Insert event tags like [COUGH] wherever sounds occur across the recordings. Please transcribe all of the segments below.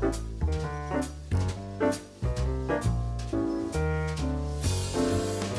thank you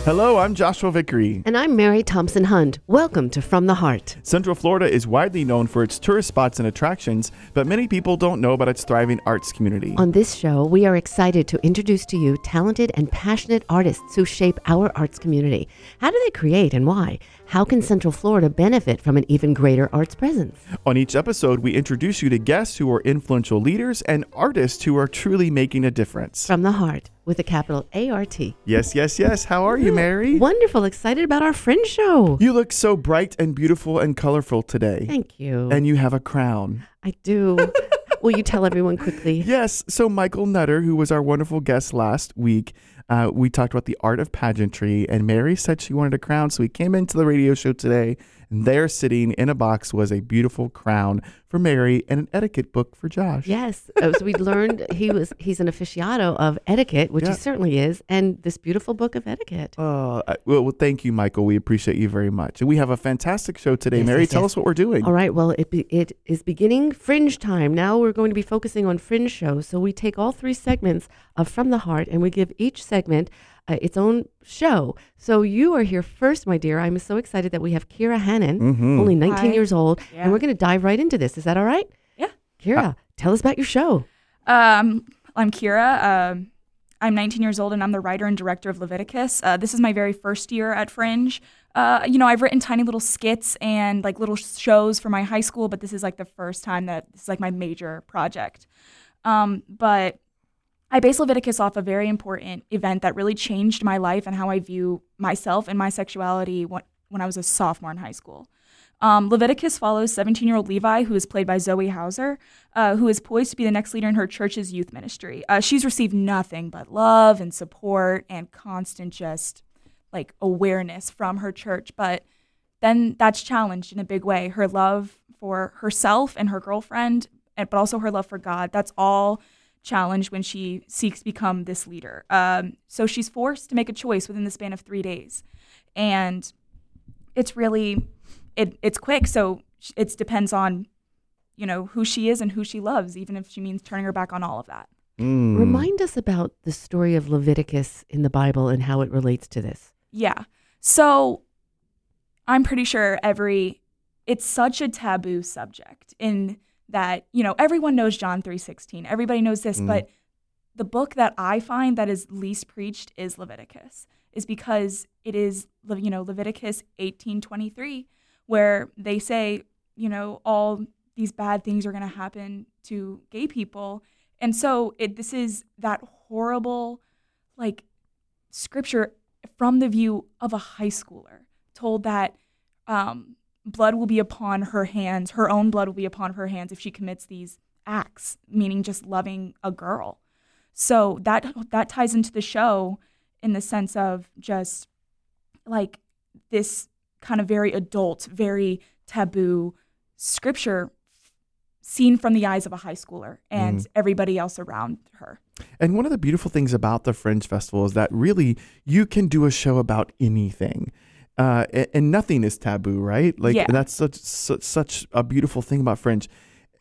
Hello, I'm Joshua Vickery. And I'm Mary Thompson Hunt. Welcome to From the Heart. Central Florida is widely known for its tourist spots and attractions, but many people don't know about its thriving arts community. On this show, we are excited to introduce to you talented and passionate artists who shape our arts community. How do they create and why? How can Central Florida benefit from an even greater arts presence? On each episode, we introduce you to guests who are influential leaders and artists who are truly making a difference. From the Heart with a capital A R T. Yes, yes, yes. How are you, Mary? Wonderful. Excited about our Fringe show. You look so bright and beautiful and colorful today. Thank you. And you have a crown. I do. [LAUGHS] Will you tell everyone quickly? Yes. So, Michael Nutter, who was our wonderful guest last week, uh, we talked about the art of pageantry, and Mary said she wanted a crown. So, we came into the radio show today, and there sitting in a box was a beautiful crown for Mary and an etiquette book for Josh. Yes. Uh, so we learned [LAUGHS] he was he's an aficionado of etiquette, which Yeah. he certainly is, and this beautiful book of etiquette. Uh, well, well, thank you, Michael. We appreciate you very much. And we have a fantastic show today. Yes, Mary, yes, tell yes. us what we're doing. All right. Well, it be, it is beginning Fringe time. Now we're going to be focusing on Fringe shows. So we take all three segments of From the Heart, and we give each segment uh, its own show. So you are here first, my dear. I'm so excited that we have Kira Hannon, Mhm. only 19 Hi. years old, Yeah. and we're going to dive right into this. Is that all right? Yeah. Kira, tell us about your show. Um, I'm Kira. Um, I'm 19 years old and I'm the writer and director of Leviticus. Uh, this is my very first year at Fringe. Uh, you know, I've written tiny little skits and like little shows for my high school, but this is like the first time that this is like my major project. Um, but I base Leviticus off a very important event that really changed my life and how I view myself and my sexuality when, when I was a sophomore in high school. Um, Leviticus follows 17 year old Levi, who is played by Zoe Hauser, uh, who is poised to be the next leader in her church's youth ministry. Uh, she's received nothing but love and support and constant just like awareness from her church. But then that's challenged in a big way. Her love for herself and her girlfriend, but also her love for God, that's all challenged when she seeks to become this leader. Um, so she's forced to make a choice within the span of three days. And it's really it, it's quick so it depends on you know who she is and who she loves even if she means turning her back on all of that Mm. Remind us about the story of Leviticus in the Bible and how it relates to this. yeah so i'm pretty sure every it's such a taboo subject in that you know everyone knows john 3.16 everybody knows this Mm. but the book that i find that is least preached is leviticus is because it is you know leviticus 18.23 where they say you know all these bad things are going to happen to gay people and so it this is that horrible like scripture from the view of a high schooler told that um, blood will be upon her hands her own blood will be upon her hands if she commits these acts meaning just loving a girl so that that ties into the show in the sense of just like this kind of very adult very taboo scripture seen from the eyes of a high schooler and Mm. everybody else around her And one of the beautiful things about the Fringe Festival is that really you can do a show about anything. Uh, and, nothing is taboo, right? Like Yeah. that's such, such such a beautiful thing about Fringe.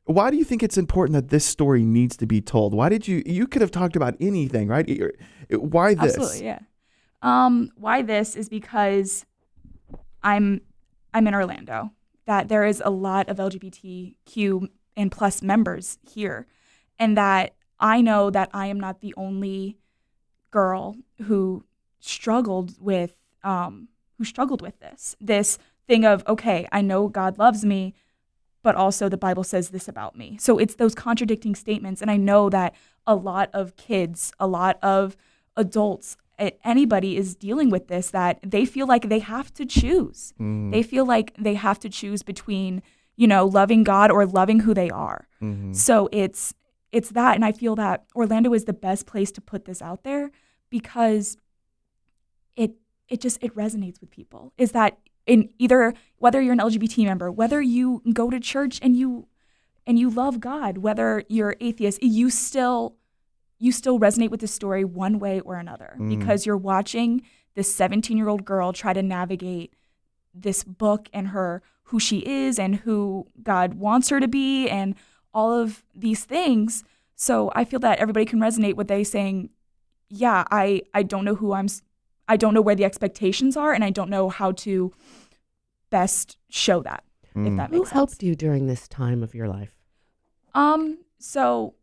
Why do you think it's important that this story needs to be told? Why did you you could have talked about anything, right? Why this? Absolutely, yeah. Um, why this is because I'm I'm in Orlando. That there is a lot of LGBTQ and plus members here, and that I know that I am not the only girl who struggled with um, who struggled with this this thing of okay, I know God loves me, but also the Bible says this about me. So it's those contradicting statements, and I know that a lot of kids, a lot of adults, anybody is dealing with this that they feel like they have to choose. Mm, They feel like they have to choose between, you know, loving God or loving who they are. mhm. So it's it's that and I feel that Orlando is the best place to put this out there because it it just it resonates with people. Is that in either whether you're an LGBT member, whether you go to church and you and you love God, whether you're atheist, you still you still resonate with the story one way or another Mm. because you're watching this 17-year-old girl try to navigate this book and her who she is and who God wants her to be and all of these things. So I feel that everybody can resonate with they saying, yeah, I I don't know who I'm I don't know where the expectations are and I don't know how to best show that if Mm. that Who sense. helped you during this time of your life? Um, so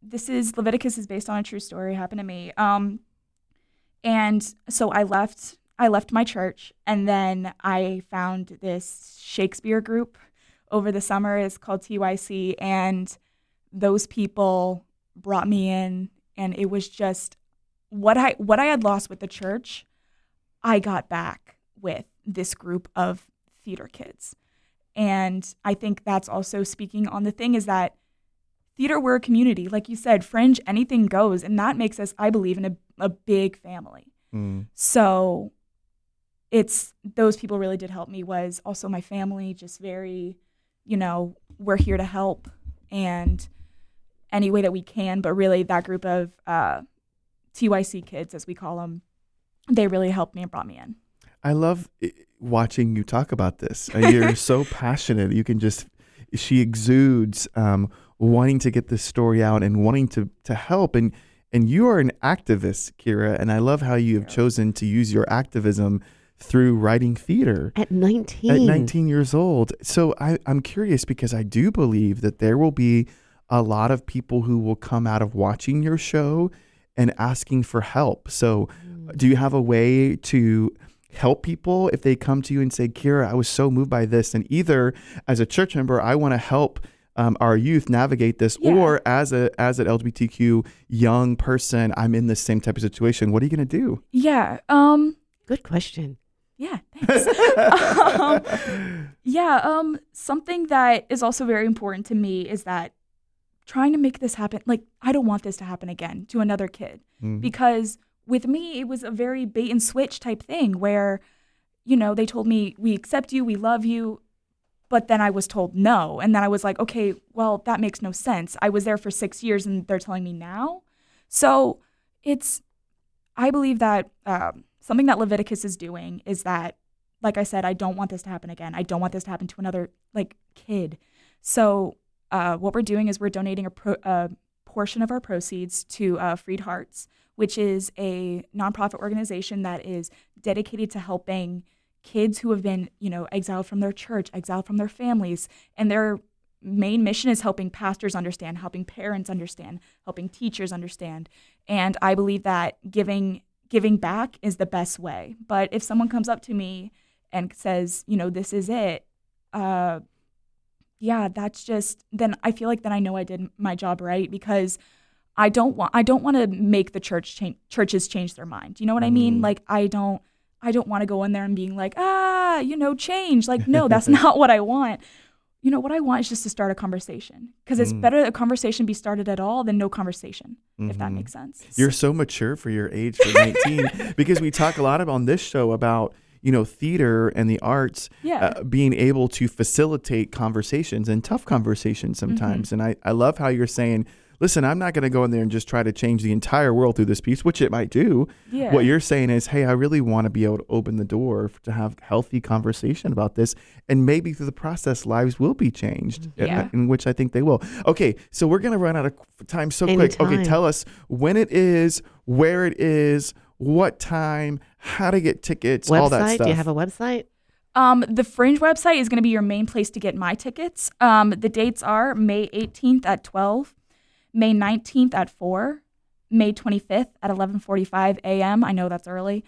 this is Leviticus is based on a true story happened to me. Um, and so I left I left my church and then I found this Shakespeare group over the summer. It's called TYC and those people brought me in and it was just what I what I had lost with the church, I got back with this group of theater kids. And I think that's also speaking on the thing is that theater we're a community like you said fringe anything goes and that makes us i believe in a, a big family Mm. so it's those people really did help me was also my family just very you know we're here to help and any way that we can but really that group of uh, tyc kids as we call them they really helped me and brought me in I love watching you talk about this. Uh, You're so [LAUGHS] passionate. You can just, she exudes um, wanting to get this story out and wanting to to help. And and you are an activist, Kira. And I love how you have chosen to use your activism through writing theater At 19. at 19 years old. So I, I'm curious because I do believe that there will be a lot of people who will come out of watching your show and asking for help. So do you have a way to help people if they come to you and say, Kira, I was so moved by this? And either as a church member, I want to help um, our youth navigate this, Yeah. or as a as an LGBTQ young person, I'm in the same type of situation. What are you going to do? yeah um Good question. yeah thanks [LAUGHS] um, yeah um something that is also very important to me is that trying to make this happen like i don't want this to happen again to another kid Mm. because with me it was a very bait and switch type thing where you know they told me we accept you we love you but then i was told no and then i was like okay well that makes no sense. I was there for six years and they're telling me now. So it's i believe that um, something that leviticus is doing is that like i said i don't want this to happen again. I don't want this to happen to another like kid. So uh, what we're doing is we're donating a, pro- a portion of our proceeds to uh, freed hearts which is a nonprofit organization that is dedicated to helping kids who have been, you know, exiled from their church, exiled from their families, and their main mission is helping pastors understand, helping parents understand, helping teachers understand. And I believe that giving giving back is the best way. But if someone comes up to me and says, you know, this is it, uh, yeah, that's just then I feel like then I know I did my job right because I don't want I don't want to make the church change churches change their mind. You know what I mean? Mm. Like I don't I don't want to go in there and being like, ah, you know, change. Like, no, that's [LAUGHS] not what I want. You know, what I want is just to start a conversation because it's Mm. better a conversation be started at all than no conversation, if that Mhm. makes sense. You're so mature for your age for 19 [LAUGHS] because we talk a lot about on this show about you know theater and the arts yeah. uh, being able to facilitate conversations and tough conversations sometimes and I, I love how you're saying listen i'm not going to go in there and just try to change the entire world through this piece which it might do yeah. what you're saying is hey i really want to be able to open the door to have healthy conversation about this and maybe through the process lives will be changed uh, Yeah. in which i think they will okay so we're going to run out of time so quick okay tell us when it is where it is what time how to get tickets all that Website? stuff Do you have a website? Um, the Fringe website is going to be your main place to get my tickets. Um, the dates are May 18th at 12, May 19th at 4, May 25th at 11:45 a.m. I know that's early,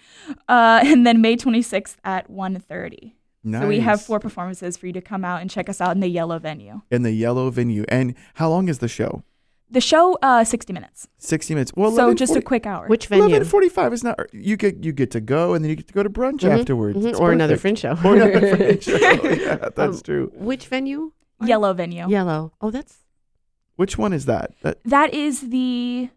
uh, [LAUGHS] and then May 26th at 1:30. nice. So we have four performances for you to come out and check us out in the yellow venue. in the yellow venue and how long is the show The show, uh, 60 minutes. 60 minutes well so 11, just a quick hour. Which venue? 11:45 is not you get you get to go and then you get to go to brunch Mhm, afterwards mhm, It's Or another perfect. fringe show. or another fringe [LAUGHS] show. [LAUGHS] yeah that's Um, true Which venue? yellow venue. Yellow. Oh, that's which one is that that That is the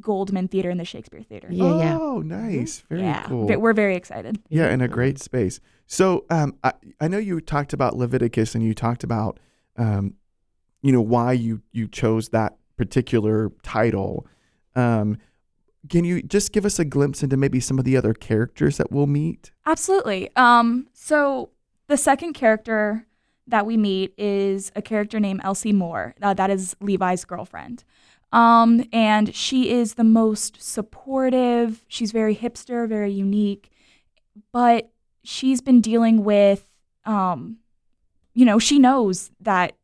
Goldman Theater and the Shakespeare Theater. Yeah, yeah. Oh, nice. Very yeah, cool. ve- we're very excited. yeah, in a great space. So, um, I, I know you talked about Leviticus and you talked about, um, you know, why you you chose that particular title. Um, can you just give us a glimpse into maybe some of the other characters that we'll meet? Absolutely. Um, so the second character that we meet is a character named Elsie Moore. Uh, that is Levi's girlfriend. Um, and she is the most supportive. She's very hipster, very unique, but she's been dealing with, um, you know, she knows that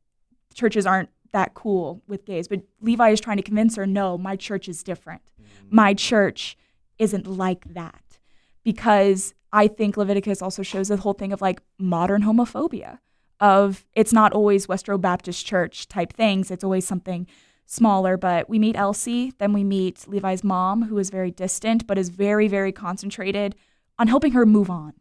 churches aren't that cool with gays, but Levi is trying to convince her, no, my church is different. My church isn't like that because I think Leviticus also shows the whole thing of like modern homophobia of it's not always Westboro Baptist Church type things. It's always something smaller. But we meet Elsie, then we meet Levi's mom, who is very distant, but is very, very concentrated on helping her move on.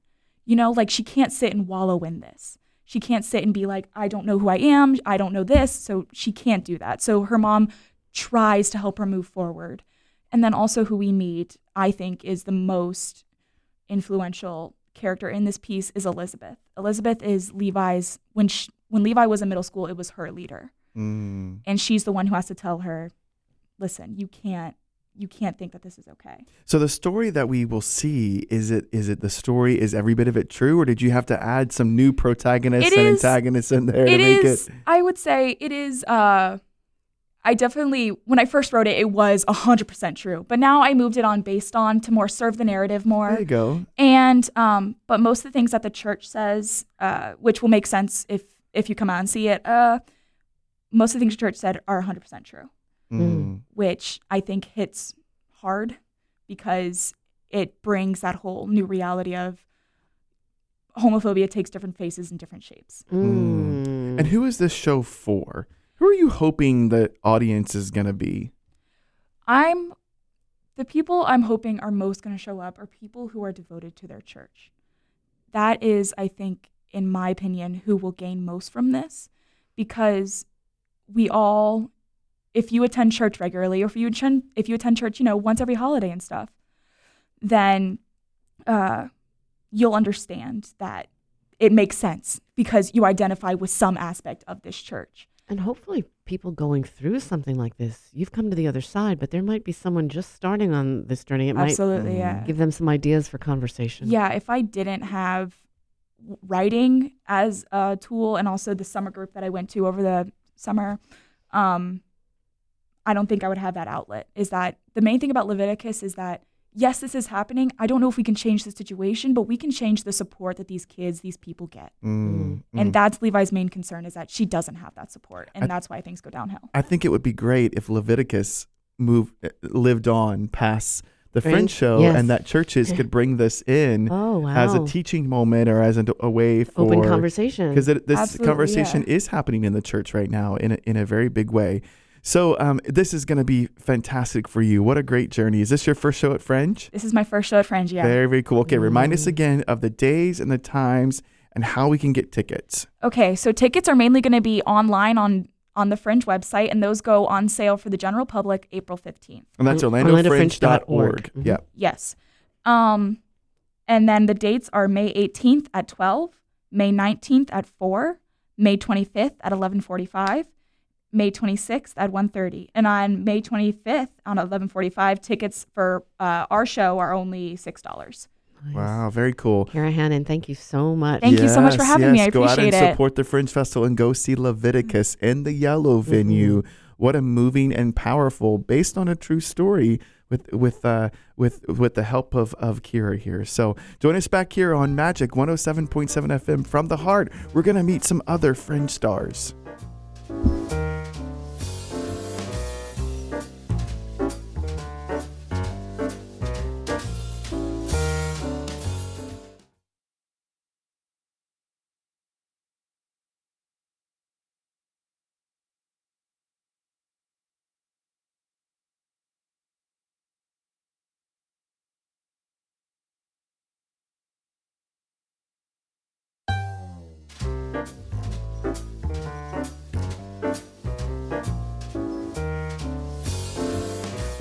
You know, like she can't sit and wallow in this. She can't sit and be like, I don't know who I am. I don't know this. So she can't do that. So her mom tries to help her move forward. And then also, who we meet, I think, is the most influential character in this piece is Elizabeth. Elizabeth is Levi's when she, when Levi was in middle school, it was her leader, Mm. and she's the one who has to tell her, "Listen, you can't you can't think that this is okay." So the story that we will see is it is it the story is every bit of it true or did you have to add some new protagonists It and is- antagonists in there to make is. it I would say it is. Uh, I definitely when I first wrote it, it was hundred percent true. But now I moved it on based on to more serve the narrative more. There you go. And um, but most of the things that the church says, uh, which will make sense if if you come out and see it, uh, most of the things the church said are 100% true, Mm. which I think hits hard because it brings that whole new reality of homophobia takes different faces and different shapes. Mm. And who is this show for? Who are you hoping the audience is going to be? I'm the people I'm hoping are most going to show up are people who are devoted to their church. That is, I think, in my opinion, who will gain most from this because we all, if you attend church regularly or if you attend, if you attend church, you know, once every holiday and stuff, then uh, you'll understand that it makes sense because you identify with some aspect of this church. And hopefully, people going through something like this, you've come to the other side, but there might be someone just starting on this journey. It might Absolutely, yeah. give them some ideas for conversation. Yeah, if I didn't have writing as a tool and also the summer group that I went to over the summer, um, I don't think I would have that outlet. Is that the main thing about Leviticus is that yes, this is happening. I don't know if we can change the situation, but we can change the support that these kids, these people get. Mm. And Mm. that's Levi's main concern is that she doesn't have that support, and I- that's why things go downhill. I think it would be great if Leviticus moved lived on past the Fringe, Fringe? show Yes. and that churches could bring this in [LAUGHS] Oh, wow. as a teaching moment or as a, a way for Open conversation. because this Absolutely, conversation yeah. is happening in the church right now in a, in a very big way. So um, this is going to be fantastic for you. What a great journey! Is this your first show at Fringe? This is my first show at Fringe. Yeah. Very very cool. Okay, remind us again of the days and the times and how we can get tickets. Okay, so tickets are mainly going to be online on on the Fringe website, and those go on sale for the general public April fifteenth. And that's On- orlandofringe.org. orlandofringe.org. Mhm. Yeah. Yes, um, and then the dates are May eighteenth at twelve, May nineteenth at four, May twenty fifth at eleven forty five. May 26th at 1:30, and on May 25th on 11:45, tickets for uh, our show are only six dollars. Nice. Wow, very cool. Kara Hannon, thank you so much. Thank you so much for Yes, having me. yes. I Go out and appreciate it. support the Fringe Festival and go see Leviticus in the Yellow Mm-hmm. venue. What a moving and powerful, based on a true story, with with uh, with with the help of of Kira here. So join us back here on Magic 107.7 FM from the heart. We're gonna meet some other Fringe stars.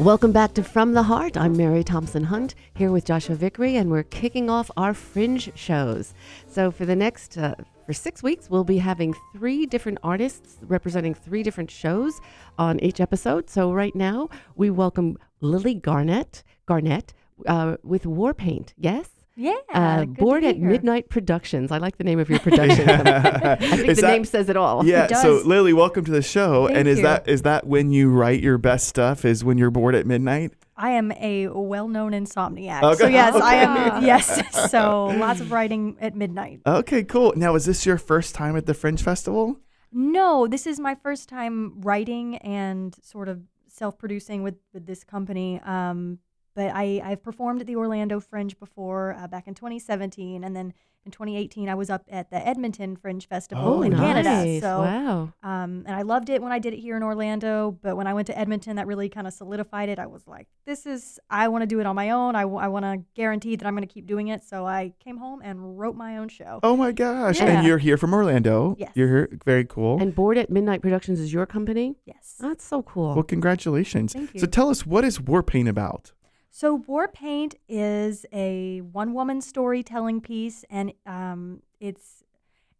Welcome back to From the Heart. I'm Mary Thompson Hunt here with Joshua Vickery, and we're kicking off our fringe shows. So for the next uh, for six weeks, we'll be having three different artists representing three different shows on each episode. So right now, we welcome Lily Garnett Garnett uh, with War Paint. Yes. Yeah. Uh, good to Bored at here. Midnight Productions. I like the name of your production. [LAUGHS] [LAUGHS] I think Is the that- name says it all. Yeah. It So. Lily, welcome to the show. Thank and is you. that is that when you write your best stuff? Is when you're bored at midnight? I am a well-known insomniac. Okay. So yes, I am. Yes. [LAUGHS] So lots of writing at midnight. Okay, cool. Now, is this your first time at the Fringe Festival? No, this is my first time writing and sort of self-producing with, with this company. Um, but I, I've performed at the Orlando Fringe before uh, back in 2017, and then in 2018 I was up at the Edmonton Fringe Festival Oh, in nice. Canada. So wow. Um, and I loved it when I did it here in Orlando, but when I went to Edmonton, that really kind of solidified it. I was like, this is, I want to do it on my own. I, want to guarantee that I'm going to keep doing it. So I came home and wrote my own show. Oh my gosh. Yeah. And you're here from Orlando. Yes. You're here. Very cool. And Bored at Midnight Productions is your company? Yes. That's so cool. well, congratulations. Thank you. So tell us, what is War Paint about? So War Paint is a one-woman storytelling piece, and um, it's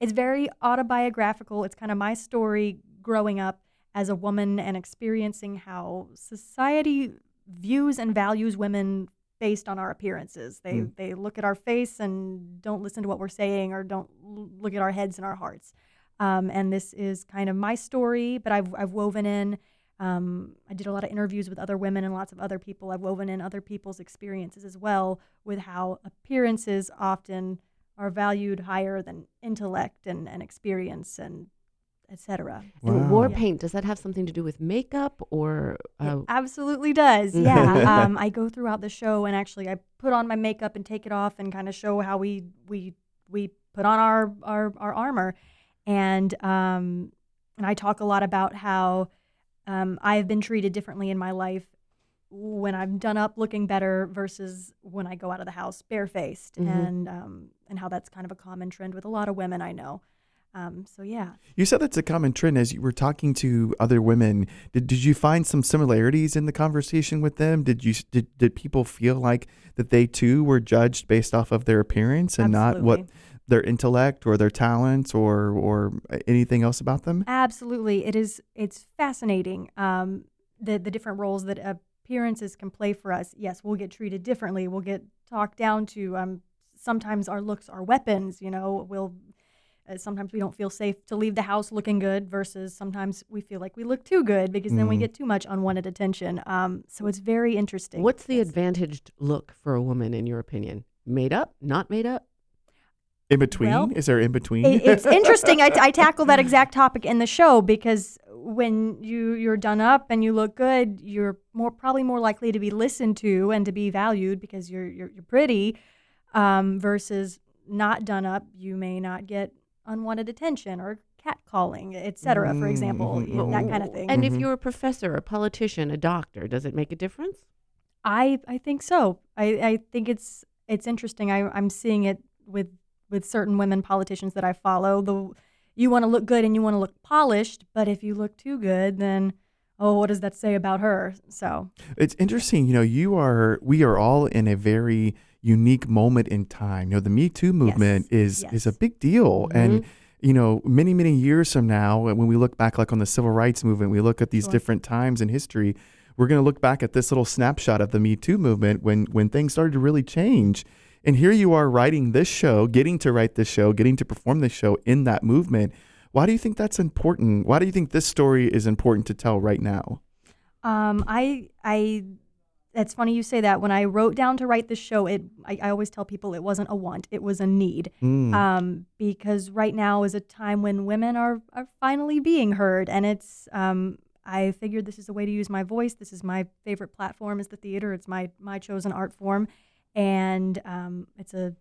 it's very autobiographical. It's kind of my story growing up as a woman and experiencing how society views and values women based on our appearances. They Mm. they look at our face and don't listen to what we're saying, or don't look at our heads and our hearts. Um, and this is kind of my story, but I've I've woven in. Um, I did a lot of interviews with other women and lots of other people. I've woven in other people's experiences as well with how appearances often are valued higher than intellect and, and experience and etc. And War Yeah. Paint, does that have something to do with makeup or uh, It absolutely does. [LAUGHS] Yeah. um, I go throughout the show and actually I put on my makeup and take it off and kind of show how we we we put on our our, our armor, and um, and I talk a lot about how um, I've been treated differently in my life when I'm done up looking better versus when I go out of the house barefaced, Mhm. and um, and how that's kind of a common trend with a lot of women I know. Um, so yeah. You said that's a common trend as you were talking to other women. Did, did you find some similarities in the conversation with them? Did you did, did people feel like that they too were judged based off of their appearance and not what Absolutely. Their intellect or their talents or or anything else about them? Absolutely, it is. It's fascinating. Um, the the different roles that appearances can play for us. Yes, we'll get treated differently. We'll get talked down to. Um, sometimes our looks are weapons. You know, we'll. Uh, sometimes we don't feel safe to leave the house looking good versus sometimes we feel like we look too good because then we Mm. get too much unwanted attention. Um, so it's very interesting. what's the Yes. advantaged look for a woman in your opinion? Made up? Not made up? In between? Well, Is there in between? It- it's [LAUGHS] interesting. I, I tackle that exact topic in the show because when you you're done up and you look good, you're more probably more likely to be listened to and to be valued because you're you're, you're pretty. Um, versus not done up, you may not get unwanted attention or catcalling, et cetera, for example, Mhm, that kind of thing. And Mhm. if you're a professor, a politician, a doctor, does it make a difference? I I think so. I, I think it's it's interesting. I I'm seeing it with with certain women politicians that I follow. The you want to look good and you want to look polished, but if you look too good, then oh, what does that say about her? So It's interesting, you know, you are we are all in a very unique moment in time. You know, the Me Too movement is is a big deal and Mhm. you know, many many years from now when we look back like on the civil rights movement, we look at these Sure. different times in history, we're going to look back at this little snapshot of the Me Too movement when when things started to really change. And here you are writing this show, getting to write this show, getting to perform this show in that movement. Why do you think that's important? Why do you think this story is important to tell right now? um, I I it's funny you say that. When I wrote down to write this show, it I, I always tell people it wasn't a want, it was a need. Mm. um, because right now is a time when women are, are finally being heard and it's um, i figured this is a way to use my voice this is my favorite platform is the theater it's my, my chosen art form and um, it's a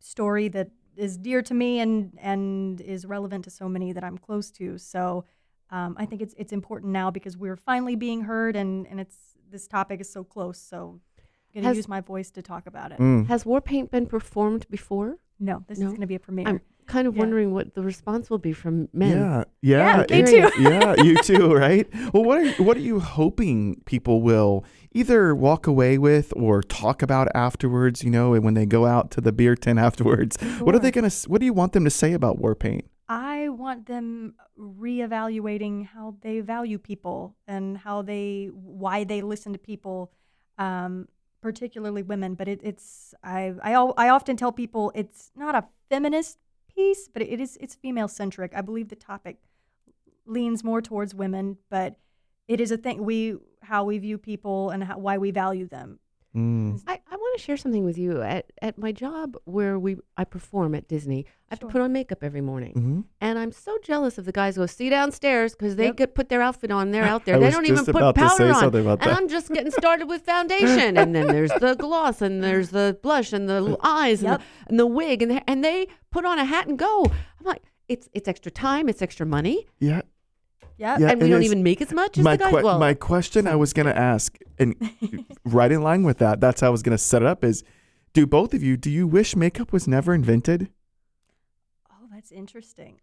story that is dear to me and, and is relevant to so many that i'm close to so um, i think it's, it's important now because we're finally being heard and, and it's this topic is so close so i'm going Has- to use my voice to talk about it Mm. Has War Paint been performed before? no this No? is going to be a premiere I'm kind of Yeah. wondering what the response will be from men. Yeah, yeah, Yeah, me too. yeah, you [LAUGHS] too, right? Well, what are what are you hoping people will either walk away with or talk about afterwards? You know, when they go out to the beer tent [LAUGHS] afterwards, what are they gonna? What do you want them to say about war paint? I want them reevaluating how they value people and how they why they listen to people. Um, particularly women, but it, it's I, I al- I often tell people it's not a feminist piece, but it is it's female centric. I believe the topic leans more towards women, but it is a thing we how we view people and how, why we value them. Mm. I, I want to share something with you. At, at my job where we I perform at Disney, I have Sure. to put on makeup every morning. hmm And I'm so jealous of the guys who go, see downstairs because they Yep. get put their outfit on. They're [LAUGHS] out there. I they was don't even just put about to powder on. something about and that. I'm just getting started with foundation. and then there's the [LAUGHS] gloss and there's the blush and the l- eyes and, Yep. the, and the wig. And, the, and they put on a hat and go. I'm like, it's, it's extra time. It's extra money. Yeah. Yeah. Yeah, and we don't even make as much as my the guys. que- well, my question I was going to ask, and [LAUGHS] right in line with that, that's how I was going to set it up. Is do both of you do you wish makeup was never invented, Oh, that's interesting.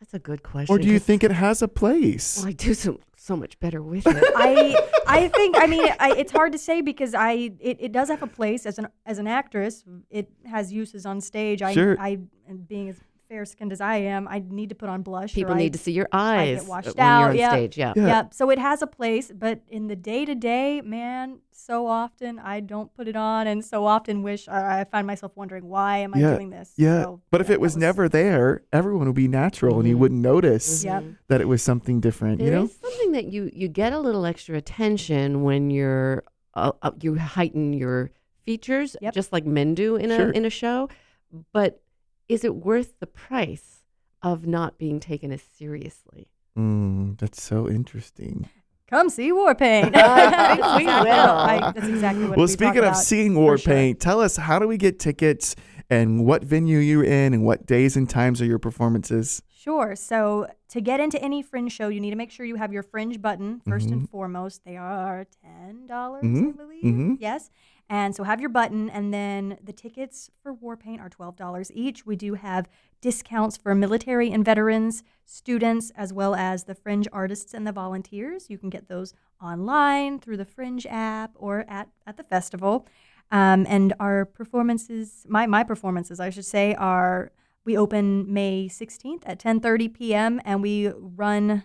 that's a good question. or do you think it has a place? Well, I do so, so much better with it. I I think I mean I, it's hard to say because I it, it does have a place as an as an actress. It has uses on stage. I Sure. I and being as fair skinned as I am, I need to put on blush. or People I- need to see your eyes. I get eyes washed when you're out, on yeah. stage. Yeah. Yeah. Yep. So it has a place, but in the day to day, man, so often I don't put it on, and so often wish I, I find myself wondering why am I Yeah, doing this? yeah, So, but if it was, that never there, everyone would be natural, and you Mhm. wouldn't notice Yep. that it was something different. There you is know? something that you you get a little extra attention when you're uh, uh, you heighten your features, Yep. just like men do in Sure. a in a show. But is it worth the price of not being taken as seriously? Mm, that's so interesting. Come see Warpaint. [LAUGHS] I think [LAUGHS] we will. I- that's exactly what well, we speaking of about, seeing for War sure. Paint, tell us how do we get tickets and what venue you're in and what days and times are your performances? Sure. So to get into any fringe show, you need to make sure you have your fringe button 1st Mm-hmm. and foremost. They are ten dollars, I Mhm. believe. Mhm. Yes. And so have your button, and then the tickets for Warpaint are twelve dollars each. We do have discounts for military and veterans, students, as well as the fringe artists and the volunteers. You can get those online through the Fringe app or at, at the festival. Um, and our performances, my, my performances, I should say, are we open May 16th at 10:30 p.m. and we run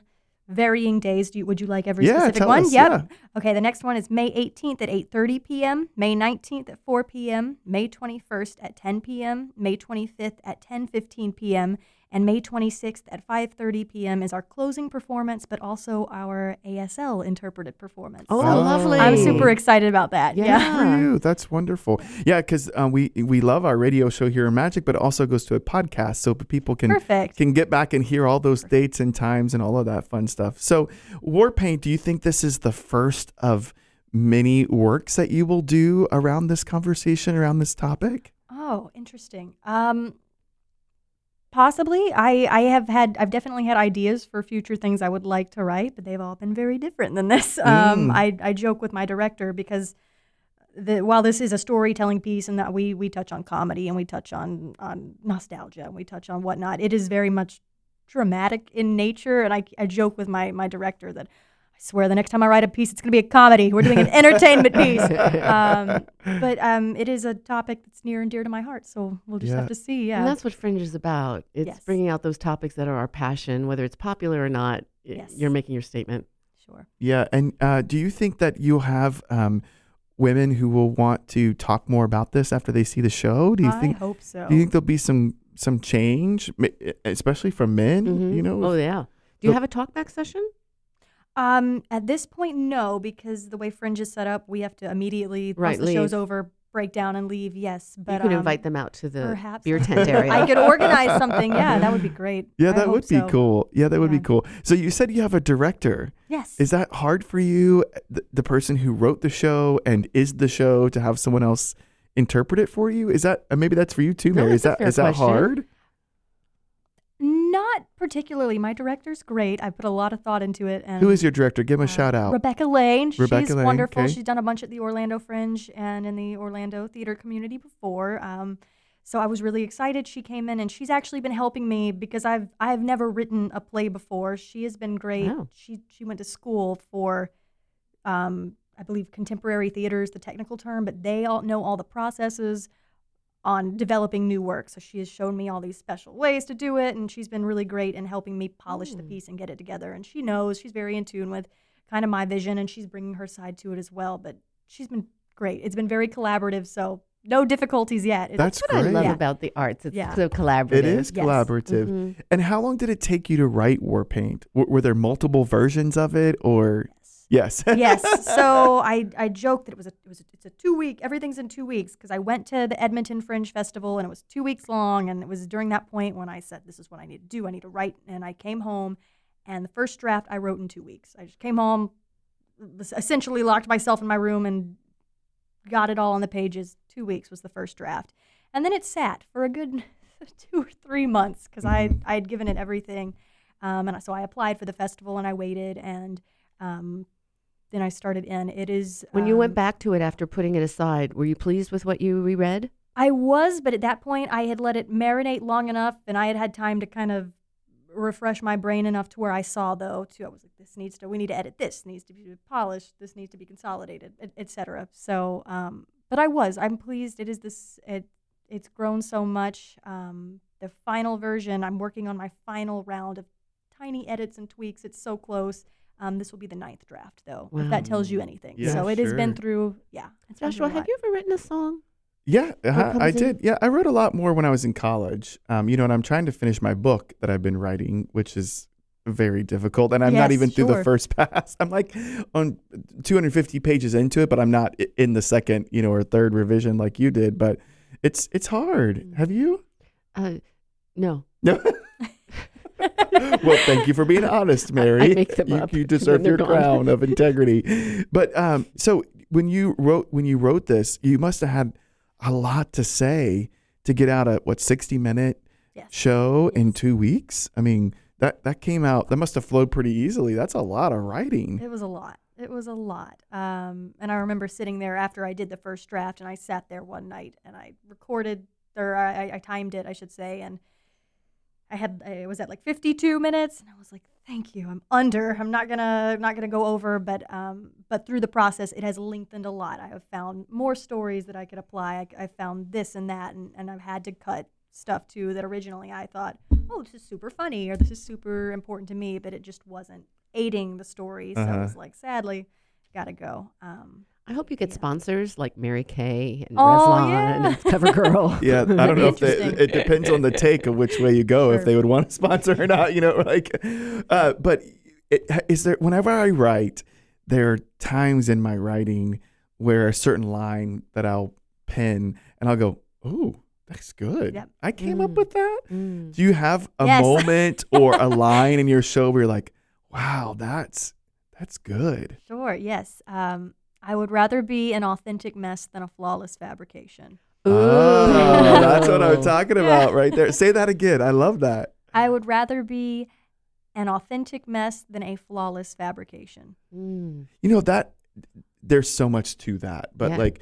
varying days. Do you, would you like every Yeah, specific one? us, Yep. yeah. Okay, the next one is May 18th at 8:30 p.m., May 19th at 4 p.m., May 21st at 10 p.m., May 25th at 10:15 p.m., and May 26th at 5:30 p.m. is our closing performance, but also our ASL interpreted performance. Oh, So lovely! I'm super excited about that. Yeah. Yeah. for you. That's wonderful. Yeah, because um, we we love our radio show here in Magic, but it also goes to a podcast, so people can Perfect. can get back and hear all those dates and times and all of that fun stuff. So, Warpaint, do you think this is the first of many works that you will do around this conversation around this topic? Oh, interesting. Um, possibly. I I have had I've definitely had ideas for future things I would like to write, but they've all been very different than this. [LAUGHS] Um, Mm. I I joke with my director because the, while this is a storytelling piece and that we we touch on comedy and we touch on on nostalgia and we touch on whatnot, it is very much dramatic in nature. And I I joke with my my director that. I swear, the next time I write a piece, it's going to be a comedy. We're doing an entertainment [LAUGHS] piece. Um, but um, it is a topic that's near and dear to my heart. So we'll just Yeah. have to see. Yeah. And that's what Fringe is about. It's Yes. bringing out those topics that are our passion, whether it's popular or not. Yes. You're making your statement. sure. Yeah, and uh, do you think that you'll have um, women who will want to talk more about this after they see the show? Do you I think? hope so. Do you think there'll be some some change, especially from men? Mhm. You know, Oh yeah. Do you So- have a talkback session? Um, at this point, no, because the way Fringe is set up, we have to immediately Right, once the show's over, break down and leave. Yes, but you can um, invite them out to the perhaps beer [LAUGHS] tent area. I could organize something. Yeah, that would be [LAUGHS] great. yeah, I that hope would be so. cool. Yeah, that would be cool. So you said you have a director. Yes. Is that hard for you, the, the person who wrote the show and is the show, to have someone else interpret it for you? Is that uh, maybe that's for you too, No, Mary? Is that's a that that question. hard? Not particularly. My director's great. I put a lot of thought into it. And Who is your director? Give him a uh, shout out. Rebecca Lane. Rebecca She's Lane, wonderful. okay. She's done a bunch at the Orlando Fringe and in the Orlando theater community before. Um, so I was really excited she came in, and she's actually been helping me because I've I've never written a play before. She has been great. Wow. She she went to school for, um, I believe contemporary theater is the technical term, but they all know all the processes on developing new work. So she has shown me all these special ways to do it, and she's been really great in helping me polish the Mm. piece and get it together. And she knows she's very in tune with kind of my vision, and she's bringing her side to it as well. But she's been great. It's been very collaborative, so no difficulties yet. It's- That's That's what I love Yeah. about the arts. It's Yeah. so collaborative. It is Yes. collaborative. Mhm. And how long did it take you to write Warpaint? W- were there multiple versions of it, or yes? yes. So [LAUGHS] I, I joked that it was a, it was a, it's a two week everything's in two weeks because I went to the Edmonton Fringe Festival and it was two weeks long and it was during that point when I said this is what I need to do. I need to write. And I came home and the first draft I wrote in two weeks. I just came home essentially locked myself in my room and got it all on the pages. Two weeks was the first draft. And then it sat for a good [LAUGHS] two or three months because I I had given it everything. Um, and so I applied for the festival and I waited and um, then I started in. It is When you went um, back to it after putting it aside, were you pleased with what you reread? I was, but at that point, I had let it marinate long enough, and I had had time to kind of refresh my brain enough to where I saw though too. I was like, this needs to, we need to edit this, needs to be polished, this needs to be consolidated, etc. So, um, but I was, I'm pleased. It is this, it, it's grown so much. Um, the final version, I'm working on my final round of tiny edits and tweaks. It's so close. Um, this will be the ninth draft, though, if that tells you anything. Yeah, so it has been through, yeah. It's Joshua, through have you ever written a song? Yeah, uh-huh, comes I in? did. Yeah, I wrote a lot more when I was in college. Um, you know, and I'm trying to finish my book that I've been writing, which is very difficult. And I'm not Yes, even through the first [LAUGHS] pass. I'm like on 250 pages into it, but I'm not in the second, you know, or third revision like you did. But it's it's hard. Mm. Have you? Uh, no. No. [LAUGHS] well, thank you for being honest, Mary. make them you, up, you deserve your gone. crown of [LAUGHS] integrity. But um, so when you wrote when you wrote this, you must have had a lot to say to get out a what 60 minute Yes. show in two weeks. I mean that that came out that must have flowed pretty easily. That's a lot of writing. It was a lot. It was a lot. Um, and I remember sitting there after I did the first draft, and I sat there one night and I recorded, or I, I- I timed it, I should say, and I had I was at like 52 minutes, and I was like, "Thank you, I'm under. I'm not gonna not gonna go over." But um, but through the process, it has lengthened a lot. I have found more stories that I could apply. I, I found this and that, and, and I've had to cut stuff too that originally I thought, "Oh, this is super funny," or "This is super important to me," but it just wasn't aiding the story. So Uh-huh. I was like, sadly, gotta go. Um, I hope you get Yeah. sponsors like Mary Kay and Oh, Revlon yeah. and CoverGirl. [LAUGHS] Yeah, I don't know if they, it depends on the take of which way you go, if they would want to [LAUGHS] sponsor or not, you know, like, uh, but it, is there, whenever I write, there are times in my writing where a certain line that I'll pen and I'll go, oh, that's good. Yep. I came up Mm. with that. Mm. Do you have a Yes. moment or a [LAUGHS] line in your show where you're like, wow, that's, that's good. sure, yes. Um, I would rather be an authentic mess than a flawless fabrication. Oh, that's what I'm talking about right there. Say that again. I love that. I would rather be an authentic mess than a flawless fabrication. Mm. you know that there's so much to that but Yeah. like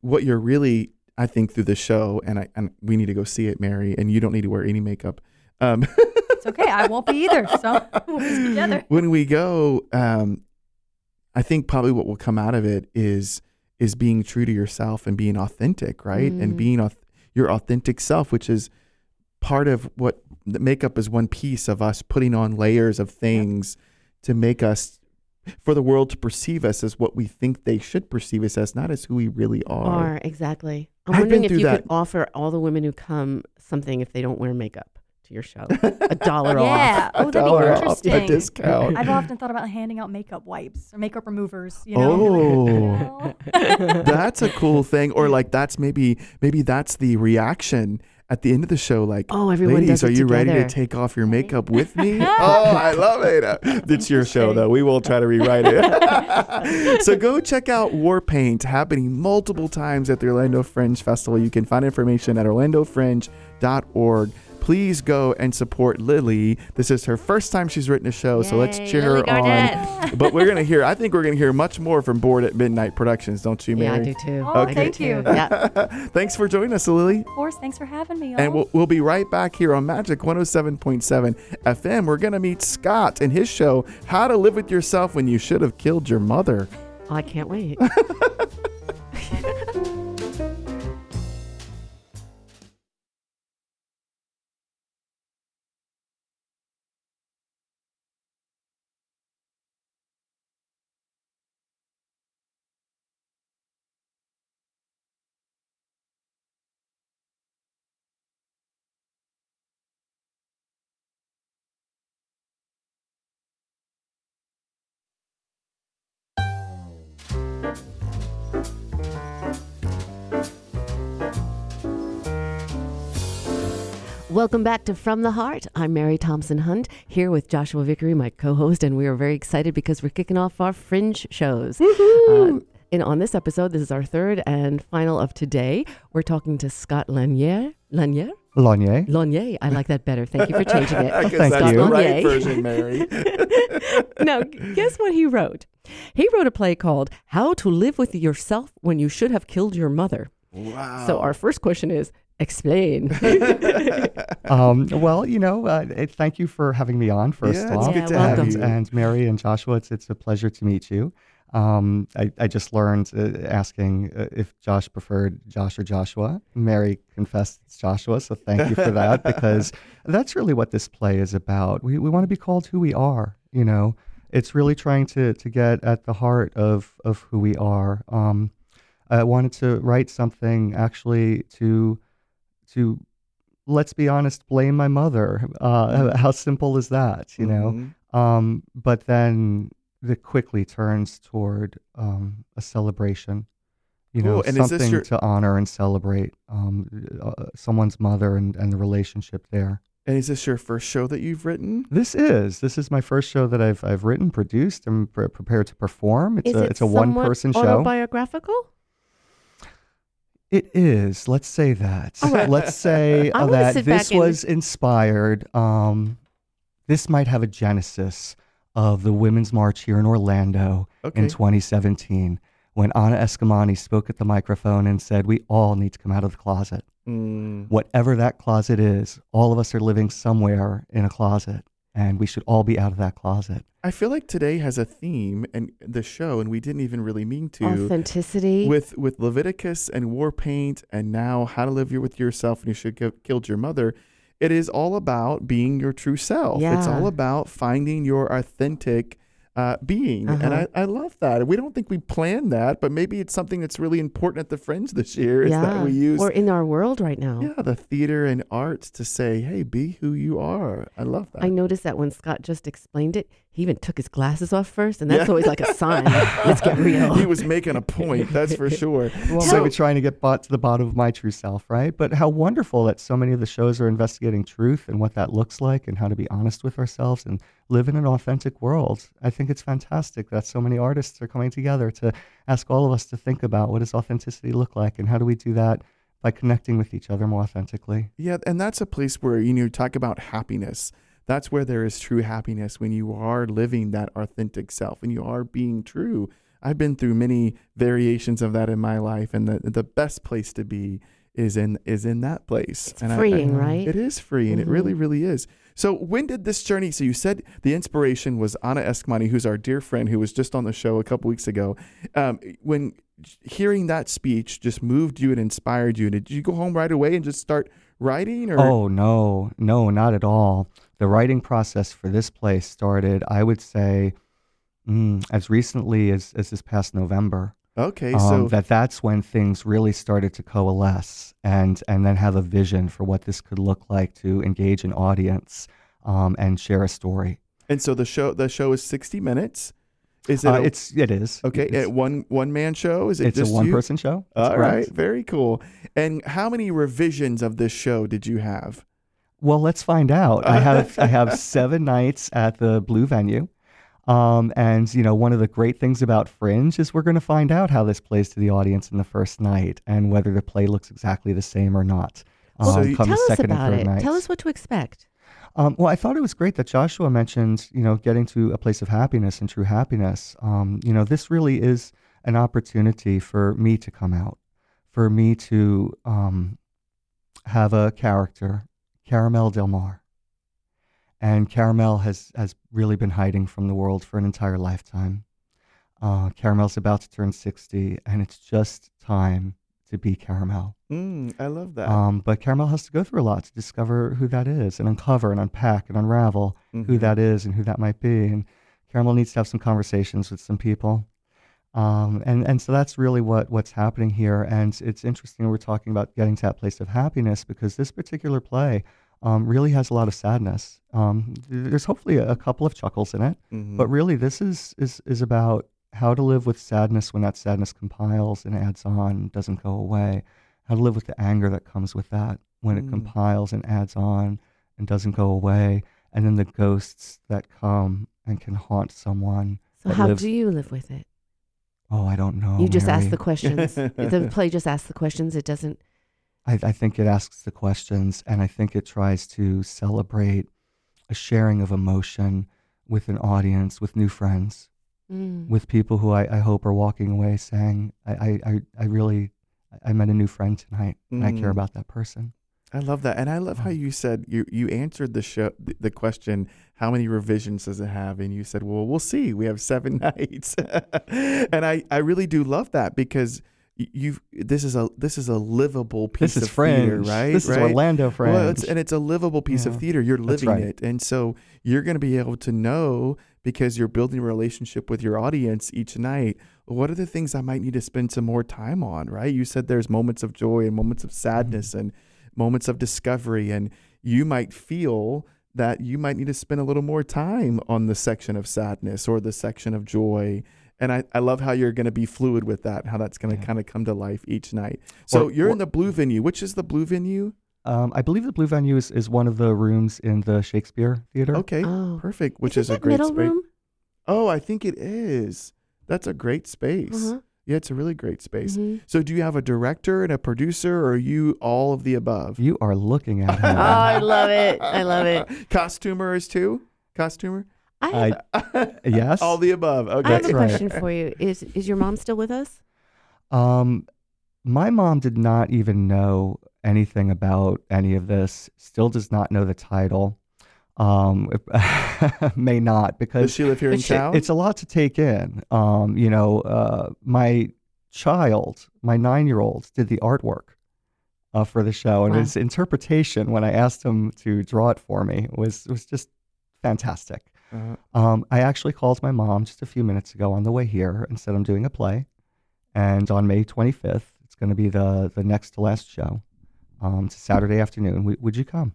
what you're really i think through the show and i and we need to go see it mary and you don't need to wear any makeup um [LAUGHS] It's okay. I won't be either. So [LAUGHS] we'll be together. when we go um i think probably what will come out of it is is being true to yourself and being authentic right and Mm. being auth- your authentic self which is part of what the makeup is one piece of us putting on layers of things to make us for the world to perceive us as what we think they should perceive us as not as who we really are, Are exactly. I'm I've wondering if you that. could offer all the women who come something if they don't wear makeup to your show. A dollar [LAUGHS] off. Oh, a Oh, that'd be dollar off, a interesting. discount I've often thought about handing out makeup wipes or makeup removers. You know. Oh. [LAUGHS] that's a cool thing or like that's maybe maybe that's the reaction at the end of the show like Oh, everyone Ladies, does are it you ready to take off your makeup with me? [LAUGHS] oh, I love it. It's your show, though. We will try to rewrite it. so go check out Warpaint, happening multiple times at the Orlando Fringe Festival. You can find information at orlandofringe.org. Please go and support Lily. This is her first time she's written a show, so let's cheer Lily her on. [LAUGHS] But we're gonna hear. I think we're gonna hear much more from Bored at Midnight Productions, don't you, Mary? Yeah, I do too. Oh, I do thank too. you. Yeah. [LAUGHS] Thanks for joining us, Lily. Of course. Thanks for having me. And y'all. we'll, we'll be right back here on Magic 107.7 FM. We're going to meet Scott in his show, How to Live with Yourself When You Should Have Killed Your Mother. Oh, I can't wait. [LAUGHS] Welcome back to From the Heart. I'm Mary Thompson Hunt here with Joshua Vickery, my co host, and we are very excited because we're kicking off our fringe shows. Uh, and on this episode, this is our third and final of today. We're talking to Scott Lanier. Lanier? Lanier. Lanier. I like that better. Thank you for changing it. [LAUGHS] I guess that's the right version, Mary. [LAUGHS] now, guess what he wrote? He wrote a play called How to Live with Yourself When You Should Have Killed Your Mother. wow. So, our first question is explain. [LAUGHS] [LAUGHS] Um, well, you know, uh, eh, thank you for having me on. First Yeah, it's off, good to have and, you. and Mary and Joshua, it's it's a pleasure to meet you. Um, I, I just learned uh, asking uh, if Josh preferred Josh or Joshua. Mary confessed it's Joshua, so thank you for that because [LAUGHS] that's really what this play is about. We we want to be called who we are. You know, it's really trying to to get at the heart of of who we are. Um, I wanted to write something actually to to let's be honest blame my mother uh, how simple is that you know Mhm. um, but then it quickly turns toward um, a celebration you know Cool. And is this something your- to honor and celebrate um, uh, someone's mother and, and the relationship there And is this your first show that you've written? this is this is my first show that I've I've written produced and pre- prepared to perform it's is a it it's a one person show Autobiographical? It is. Let's say that. Right. Let's say [LAUGHS] uh, that this back and- was inspired. Um, this might have a genesis of the Women's March here in Orlando Okay. in 2017 when Anna Eskamani spoke at the microphone and said, We all need to come out of the closet. Mm. Whatever that closet is, all of us are living somewhere in a closet, and we should all be out of that closet. I feel like today has a theme and the show, and we didn't even really mean to. Authenticity. With with Leviticus and war paint, and now how to live your, with yourself, and you should have killed your mother. It is all about being your true self. It's all about finding your authentic uh, being, and Uh-huh. I, I love that. We don't think we plan that, but maybe it's something that's really important at the Fringe this year. Is yeah. that we use or in our world right now. yeah the theater and arts to say, hey, be who you are. I love that. I noticed that when Scott just explained it, he even took his glasses off first, and that's Yeah. always like a sign. Let's get real. he was making a point, that's for [LAUGHS] sure. Well, So- maybe trying to get bought to the bottom of my true self, right? But how wonderful that so many of the shows are investigating truth and what that looks like and how to be honest with ourselves and live in an authentic world. I think it's fantastic that so many artists are coming together to ask all of us to think about what does authenticity look like and how do we do that by connecting with each other more authentically. Yeah, and that's a place where you know talk about happiness. That's where there is true happiness when you are living that authentic self and you are being true. I've been through many variations of that in my life, and the the best place to be is in is in that place. It's and freeing, I- right? It is free, and Mhm. it really, really is. So when did this journey? So you said the inspiration was Anna Eskamani, who's our dear friend who was just on the show a couple weeks ago. Um, when hearing that speech just moved you and inspired you, did you go home right away and just start writing? Or Oh, no, no, not at all. The writing process for this play started, I would say, mm, as recently as, as this past November. okay, um, so that that's when things really started to coalesce and and then have a vision for what this could look like to engage an audience um, and share a story. and so the show the show is sixty minutes. Is it? Uh, a- it's it is okay. It's, a one one man show? Is it it's a one you? person show. That's All right, very cool. And how many revisions of this show did you have? Well, let's find out. I have [LAUGHS] I have seven nights at the Blue Venue. Um, and you know, one of the great things about Fringe is we're going to find out how this plays to the audience in the first night and whether the play looks exactly the same or not. Well, so um, you- come Tell the us about and third it. nights. Tell us what to expect. Um, well, I thought it was great that Joshua mentioned, you know, getting to a place of happiness and true happiness. Um, you know, this really is an opportunity for me to come out, for me to um, have a character, Caramel Del Mar. And Caramel has, has really been hiding from the world for an entire lifetime. Uh, Caramel's about to turn 60, and it's just time to be Caramel. Mm, I love that. Um, but Caramel has to go through a lot to discover who that is and uncover and unpack and unravel who Mhm. that is and who that might be. And Caramel needs to have some conversations with some people. Um, and, and so that's really what, what's happening here. And it's interesting we're talking about getting to that place of happiness because this particular play um, really has a lot of sadness. Um, there's hopefully a, a couple of chuckles in it, Mhm. but really this is, is, is about how to live with sadness when that sadness compiles and adds on, doesn't go away how to live with the anger that comes with that when it Mm. compiles and adds on and doesn't go away, and then the ghosts that come and can haunt someone. So how lives- do you live with it? Oh, I don't know. you just ask the questions. the [LAUGHS] play just asks the questions. It doesn't. I, I think it asks the questions, and I think it tries to celebrate a sharing of emotion with an audience, with new friends, Mm. with people who I, I hope are walking away saying, I, I, I, I really, I met a new friend tonight, and I care Mm. about that person. I love that, and I love how mm. you said you you answered the show the, question how many revisions does it have, and you said, well, we'll see. We have seven [LAUGHS] nights, and I I really do love that because you've this is a this is a livable piece This is of theater, right? This right? is Orlando Fringe. Well, it's, and it's a livable piece of theater. You're living right. it, and so you're going to be able to know because you're building a relationship with your audience each night. What are the things I might need to spend some more time on? Right? You said there's moments of joy and moments of mm-hmm. sadness and moments of discovery, and you might feel that you might need to spend a little more time on the section of sadness or the section of joy. And I, I love how you're going to be fluid with that, how that's going to Yeah. kind of come to life each night. So Or- you're or- in the blue venue. Which is the blue venue? um, I believe the Blue Venue is, is one of the rooms in the Shakespeare Theater. Okay, Oh. perfect. Which Isn't is a great middle space. room? Oh, I think it is. That's a great space. Uh-huh. Yeah, it's a really great space. Mhm. So, do you have a director and a producer, or are you all of the above? You are looking at [LAUGHS] Oh. I love it. I love it. [LAUGHS] Costumer is too. Costumer. I have, [LAUGHS] yes. all the above. Okay. I have a right. question for you. Is is your mom still with us? Um, my mom did not even know anything about any of this. Still does not know the title. Um, [LAUGHS] may not Does because she live here in it's, town? it's a lot to take in. Um, you know, uh, my child, my nine-year-old, did the artwork uh, for the show, and Wow. his interpretation when I asked him to draw it for me was was just fantastic. Uh, Um, I actually called my mom just a few minutes ago on the way here and said I'm doing a play, and on May 25th it's going to be the the next to last show. Um, it's a Saturday afternoon. W- would you come?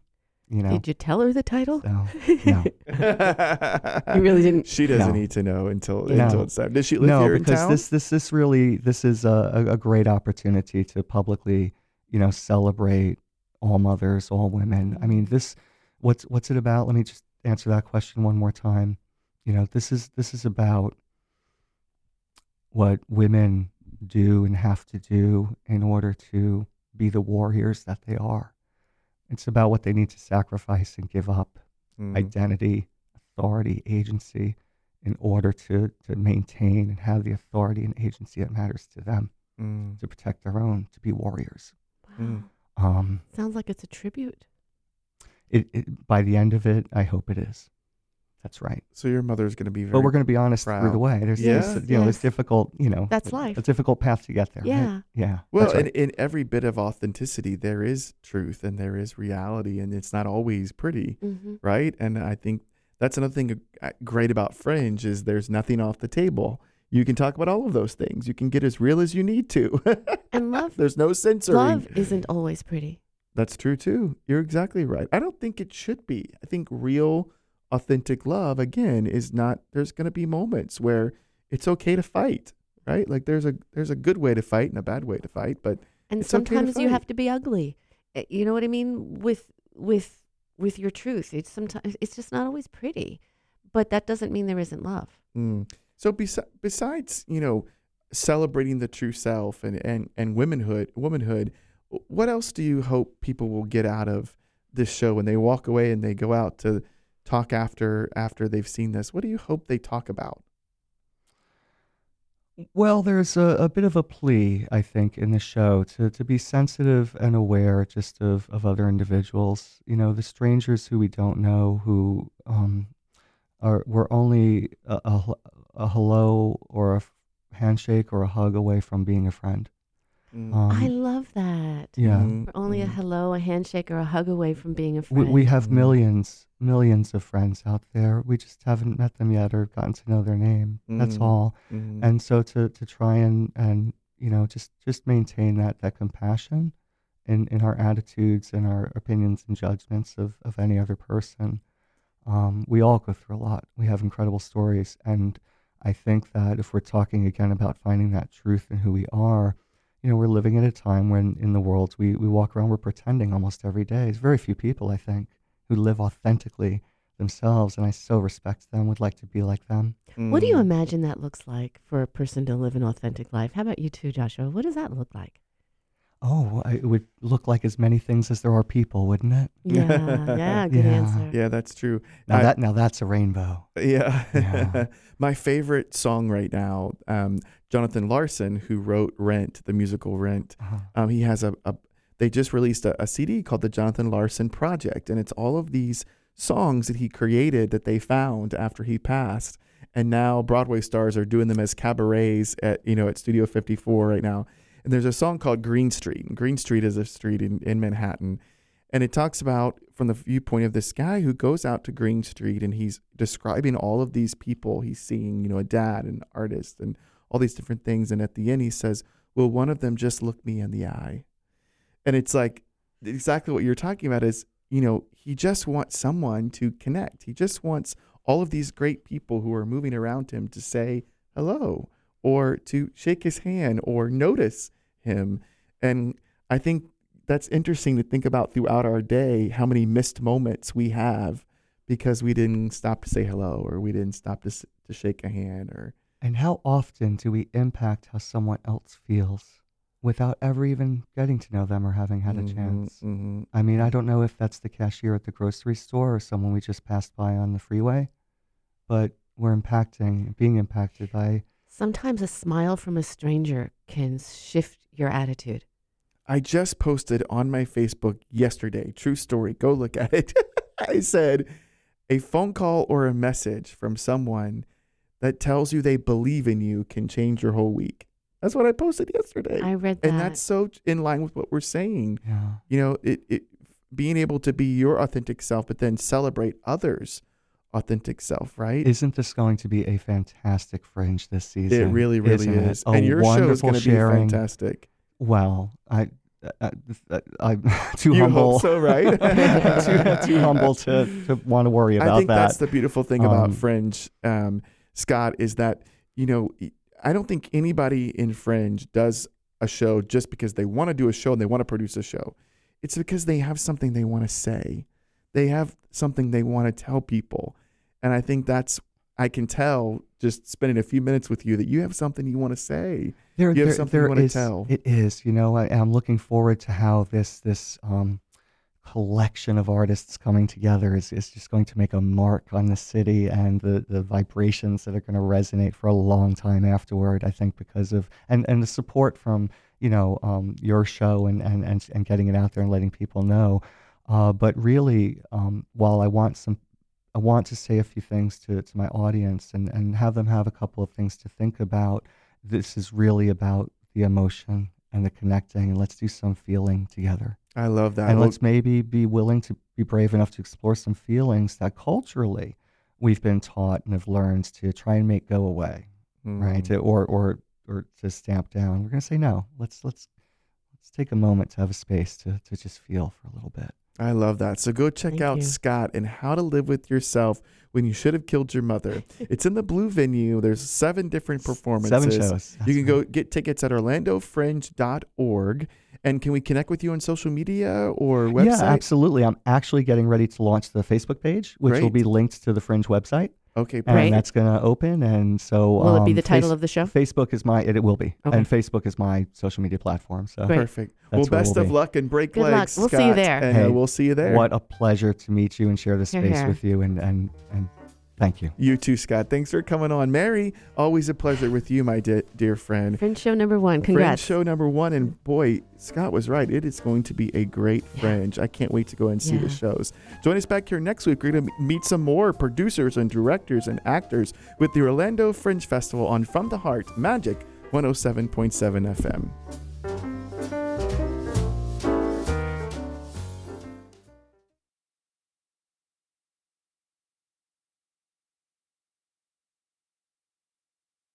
You know. Did you tell her the title? So, no, [LAUGHS] You really didn't. She doesn't No. need to know until No. until it's time. Does she live no, here in because town? this this this really this is a, a, a great opportunity to publicly, you know, celebrate all mothers, all women. I mean, this what's what's it about? Let me just answer that question one more time. You know, this is this is about what women do and have to do in order to be the warriors that they are. It's about what they need to sacrifice and give up Mm. identity, authority, agency in order to, to maintain and have the authority and agency that matters to them, Mm. to protect their own, to be warriors. Mm. Um, Sounds like it's a tribute. it, it, by the end of it, I hope it is. That's right. So your mother's going to be very. But we're going to be honest through the way. There's, Yes, there's you know, there's yes. difficult, you know, That's life. A difficult path to get there. right? Yeah. Yeah. Well, that's in, in every bit of authenticity, there is truth and there is reality, and it's not always pretty, Mm-hmm. right? And I think that's another thing uh, great about Fringe is there's nothing off the table. You can talk about all of those things. You can get as real as you need to. [LAUGHS] And love, there's no censoring. love isn't always pretty. That's true too. You're exactly right. I don't think it should be. I think real, authentic love again is not. There's going to be moments where it's okay to fight, right? Like there's a there's a good way to fight and a bad way to fight, but And It's okay sometimes you have to be ugly. Uh, You know what I mean? With with with your truth. It's sometimes it's just not always pretty. But that doesn't mean there isn't love. Mm. So besi- besides, you know, celebrating the true self and, and, and womanhood, womanhood, what else do you hope people will get out of this show when they walk away and they go out to talk after after they've seen this? What do you hope they talk about? Well, there's a, a bit of a plea, I think, in the show to, to be sensitive and aware just of, of other individuals. You know, the strangers who we don't know, who um, are we're only a, a, a hello or a handshake or a hug away from being a friend. Mm. Um, I love that. yeah, Mhm, We're only a mhm. hello, a handshake, or a hug away from being a we, friend. we have Mhm. millions, millions of friends out there. We just haven't met them yet or gotten to know their name. That's Mhm. all. Mhm. and so to to try and and you know just just maintain that that compassion in in our attitudes and our opinions and judgments of of any other person um, we all go through a lot we have incredible stories and i think that if we're talking again about finding that truth in who we are you know, we're living at a time when in the world we, we walk around, we're pretending almost every day. There's very few people, I think, who live authentically themselves. And I so respect them, would like to be like them. What do you Mm. imagine that looks like for a person to live an authentic life? How about you too, Joshua? What does that look like? Oh, I- it would look like as many things as there are people, wouldn't it? Yeah, yeah, [LAUGHS] good Yeah. answer. Yeah, that's true. Now I- that now that's a rainbow. Yeah. Yeah. [LAUGHS] My favorite song right now, um, Jonathan Larson, who wrote Rent, the musical Rent. Uh-huh. Um, he has a, a they just released a, a CD called the Jonathan Larson Project, and it's all of these songs that he created that they found after he passed. And now Broadway stars are doing them as cabarets at you know at Studio 54 right now. And there's a song called Greene Street. And Greene Street is a street in, in Manhattan. And it talks about from the viewpoint of this guy who goes out to Greene Street and he's describing all of these people he's seeing, you know, a dad, an artist, and all these different things. And at the end, he says, Will one of them just look me in the eye? And it's like exactly what you're talking about is, you know, he just wants someone to connect. He just wants all of these great people who are moving around him to say hello or to shake his hand or notice him. And I think that's interesting to think about throughout our day how many missed moments we have because we didn't stop to say hello or we didn't stop to, to shake a hand or And how often do we impact how someone else feels without ever even getting to know them or having had a Mhm, chance? mhm. I mean, I don't know if that's the cashier at the grocery store or someone we just passed by on the freeway, but we're impacting, being impacted by. Sometimes a smile from a stranger can shift your attitude. I just posted on my Facebook yesterday. True story. Go look at it. [LAUGHS] I said a phone call or a message from someone that tells you they believe in you can change your whole week. That's what I posted yesterday. I read that. and that's so in line with what we're saying. Yeah. You know, it, it being able to be your authentic self, but then celebrate others' authentic self, right? Isn't this going to be a fantastic fringe this season? it really, really Isn't it? is. A and your show is going to be fantastic. Well, I, I, I, [LAUGHS] I'm too you humble. hope so, right? [LAUGHS] too, too humble to, to want to worry about that. I think that. that's the beautiful thing about Um, Fringe, um, Scott, is that you know I don't think anybody in Fringe does a show just because they want to do a show and they want to produce a show. It's because they have something they want to say. They have something they want to tell people, and I think that's I can tell just spending a few minutes with you that you have something you want to say. there, You have there- something you there wanna tell. It is. You know, I, I'm looking forward to how this this um, collection of artists coming together is, is just going to make a mark on the city and the, the vibrations that are going to resonate for a long time afterward. I think because of and, and the support from you know um, your show and, and and and getting it out there and letting people know. Uh, but really, um, while I want some I want to say a few things to, to my audience and, and have them have a couple of things to think about. This is really about the emotion and the connecting, and let's do some feeling together. I love that. and let's maybe be willing to be brave enough to explore some feelings that culturally we've been taught and have learned to try and make go away, right? mm, Or or or to stamp down. We're gonna say no. Let's let's let's take a moment to have a space to to just feel for a little bit. I love that. So go check Thank out you. Scott and How to Live with Yourself When You Should Have Killed Your Mother. [LAUGHS] it's in the Blue Venue. There's seven different performances. Seven shows. You can That's go get tickets at orlandofringe.org. And can we connect with you on social media or website? Yeah, absolutely. I'm actually getting ready to launch the Facebook page, which will be linked to the Fringe website, Okay, and Great. that's going to open. And so, Will it be um, the title Face- of the show? Facebook is my. It, it will be, Okay. and Facebook is my social media platform. So, Great. perfect. Well, That's where best we'll of be. luck and break Good luck. legs. We'll see you there. And uh, Hey, we'll see you there. what a pleasure to meet you and share this Here, space here. with you. And and and thank you. You too, Scott. Thanks for coming on. Mary, always a pleasure with you, my de- dear friend. Fringe show number one. Congrats. Fringe show number one, and boy, Scott was right. It is going to be a great Yeah. Fringe. I can't wait to go and see the shows. Join us back here next week. We're going to meet some more producers and directors and actors with the Orlando Fringe Festival on From the Heart Magic 107.7 FM.